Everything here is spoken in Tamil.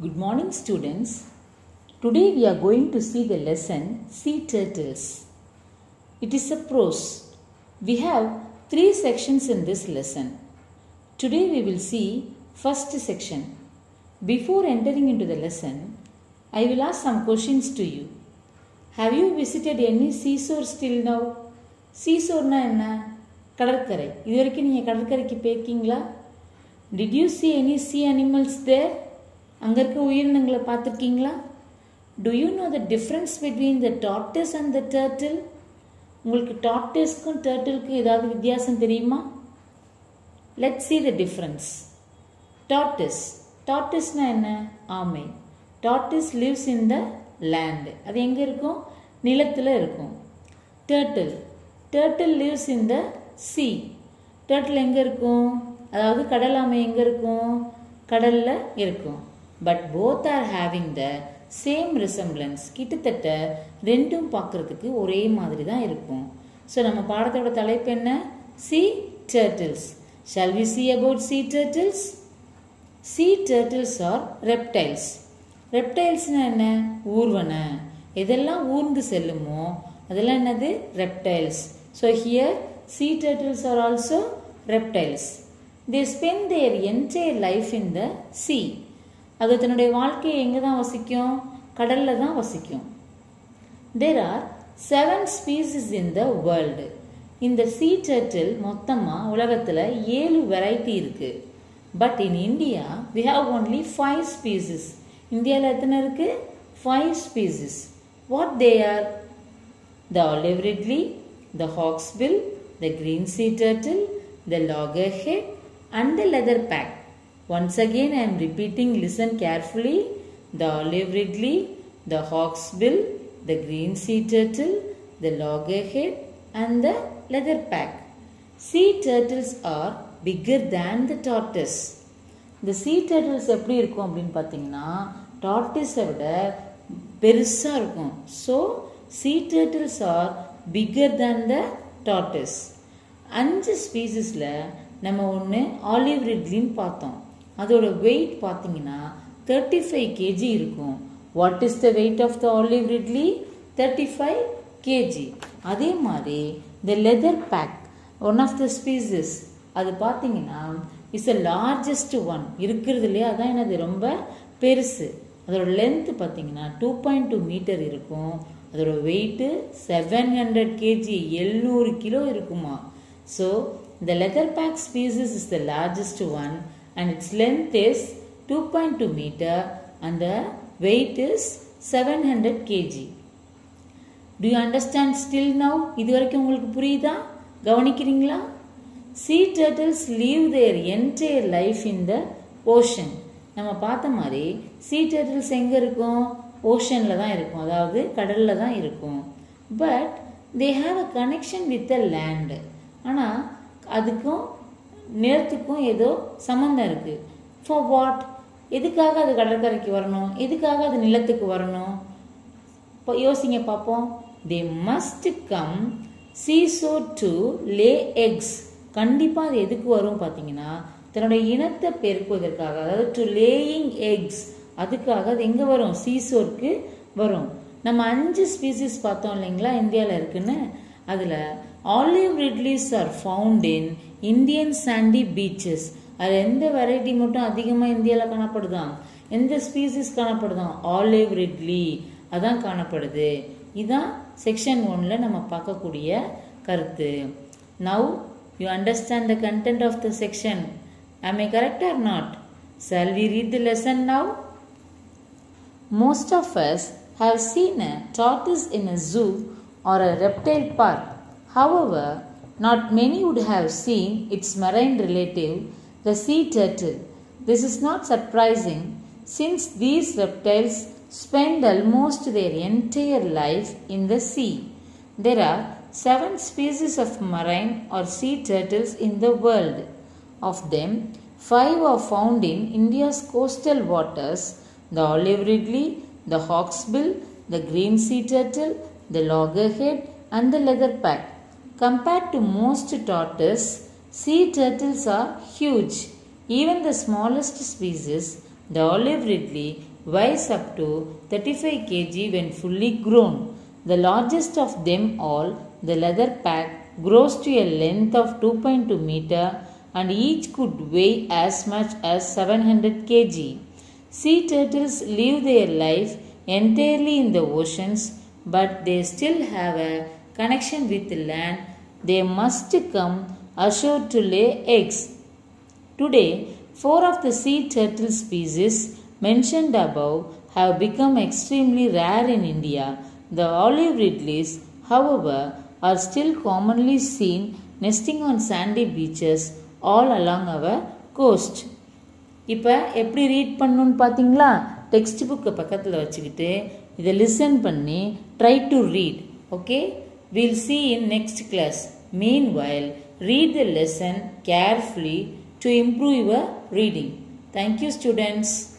Good morning, students. Today we are going to see the lesson Sea Turtles. It is a prose. We have three sections in this lesson. Today we will see first section. Before entering into the lesson, I will ask some questions to you. Have you visited any seashore still now? சீசோர்னா என்ன கடற்கரை இது வரைக்கும் நீங்கள் கடற்கரைக்கு போயிருக்கீங்களா did you see any sea animals there அங்கே இருக்க உயிரினங்களை பார்த்துருக்கீங்களா? Do you know the difference between the tortoise and the turtle உங்களுக்கு டார்டஸ்க்கும் டேர்ட்டிலுக்கும் ஏதாவது வித்தியாசம் தெரியுமா? Let see the difference tortoise டார்டஸ்னா என்ன? ஆமை. Tortoise lives in the land அது எங்கே இருக்கும்? நிலத்தில் இருக்கும். டேர்ட்டில் டேர்ட்டில் லிவ்ஸ் இன் த சி டேர்ட்டில் எங்கே இருக்கும்? அதாவது கடல் ஆமை எங்கே இருக்கும்? கடலில் இருக்கும். But both are having the same resemblance கிட்டத்தட்ட ரெண்டும் பார்க்குறதுக்கு ஒரே மாதிரி தான் இருக்கும். ஸோ நம்ம பாடத்தோட தலைப்பு என்ன? Sea turtles shall we see about sea turtles sea turtles are reptiles ரெப்டைல்ஸ்னா என்ன? ஊர்வன. எதெல்லாம் ஊர்ந்து செல்லுமோ அதெல்லாம் என்னது? Reptiles so here sea turtles are also reptiles they spend their entire life in the sea அது தன்னுடைய வாழ்க்கையை எங்கே தான் வசிக்கும்? கடலில் தான் வசிக்கும். There are seven species in the world இந்த சீ டர்ட்டில் மொத்தமாக உலகத்தில் ஏழு வெரைட்டி இருக்குது but in India we have only five species இந்தியாவில் எத்தனை இருக்குது five species what they are the the the hawksbill the green sea turtle the loggerhead and the leatherback Once again, I am repeating, listen carefully. The olive ridley, the hawksbill, the green sea turtle, the loggerhead, and the leatherback. Sea turtles are bigger than the tortoise. இந்த சீ டர்ட்டில்ஸ் எப்படி இருக்கும் அப்படின்னு பார்த்தீங்கன்னா டார்டிஸை விட பெருசாக இருக்கும் so sea turtles are bigger than the tortoise அஞ்சு ஸ்பீசிஸில் நம்ம ஒன்று ஆலிவ் ரிட்லின்னு பார்த்தோம் அதோட வெயிட் பார்த்தீங்கன்னா தேர்ட்டி ஃபைவ் கேஜி இருக்கும். What is the weight of the olive ridley thirty five KG அதே மாதிரி இந்த leatherback one of the species அது பார்த்தீங்கன்னா இஸ் அ லார்ஜஸ்ட் ஒன் இருக்கிறதுலே அதான் என்னது? ரொம்ப பெருசு. அதோட லென்த்து பார்த்தீங்கன்னா டூ பாயிண்ட் டூ மீட்டர் இருக்கும். அதோட வெயிட்டு செவன் ஹண்ட்ரட் கேஜி எழுநூறு கிலோ இருக்குமா? ஸோ இந்த leatherback species is the largest one and its length is two point two metre weight is weight is seven hundred KG still now? Understand still now இது வரைக்கும் உங்களுக்கு புரியுதா? கவனிக்கிறீங்களா? Sea turtles live their entire life in the ocean நம்ம பார்த்த மாதிரி சீ டர்ட்டில்ஸ் எங்கே இருக்கும்? ஓஷனில் தான் இருக்கும். அதாவது கடலில் தான் இருக்கும். But they have a connection with the land ஆனால் அதுக்கும் நிலத்துக்கும் ஏதோ சம்மந்தம் இருக்குது ஃபார் வாட் எதுக்காக அது கடற்கரைக்கு வரணும்? எதுக்காக அது நிலத்துக்கு வரணும்? இப்போ யோசிங்க பார்ப்போம் they must come seashore to lay eggs கண்டிப்பாக அது எதுக்கு வரும் பார்த்தீங்கன்னா தன்னுடைய இனத்தை பெருக்குவதற்காக அதாவது டு லேயிங் எக்ஸ் அதுக்காக அது எங்கே வரும்? சீசோருக்கு வரும். நம்ம அஞ்சு ஸ்பீசிஸ் பார்த்தோம் இல்லைங்களா? இந்தியாவில் இருக்குன்னு. அதில் olive ridleys are found in Indian sandy beaches அது எந்த வெரைட்டி மட்டும் அதிகமாக இந்தியாவில் காணப்படுதான் எந்த ஸ்பீசிஸ் காணப்படுதான் ஆலிவ் ரிட்லி அதான் காணப்படுது. இதுதான் செக்ஷன் ஒனில் நம்ம பார்க்கக்கூடிய கருத்து. Now you understand the content of the section am I correct not not? Shall we read the lesson now? Most of us have seen a tortoise in a zoo or a reptile park. However, not many would have seen its marine relative, the sea turtle. This is not surprising since these reptiles spend almost their entire life in the sea. There are seven species of marine or sea turtles in the world. Of them, five are found in India's coastal waters the olive ridley, the hawksbill, the green sea turtle, the loggerhead, and the leatherback. Compared to most tortoise, sea turtles are huge. Even the smallest species, the olive ridley, weighs up to 35 kg when fully grown. The largest of them all, the leatherback, grows to a length of 2.2 meter and each could weigh as much as 700 kg. Sea turtles live their life entirely in the oceans, but they still have a connection with land. They must come ashore to lay eggs. Today, four of the sea turtle species mentioned above have become extremely rare in India. The olive ridleys, however, are still commonly seen nesting on sandy beaches all along our coast. இப்போ எப்படி ரீட் பண்ணணும்னு பார்த்தீங்களா டெக்ஸ்ட் புக்கை பக்கத்தில் வச்சுக்கிட்டு இதை லிசன் பண்ணி try to read okay We'll see in next class. Meanwhile, read the lesson carefully to improve your reading. Thank you students.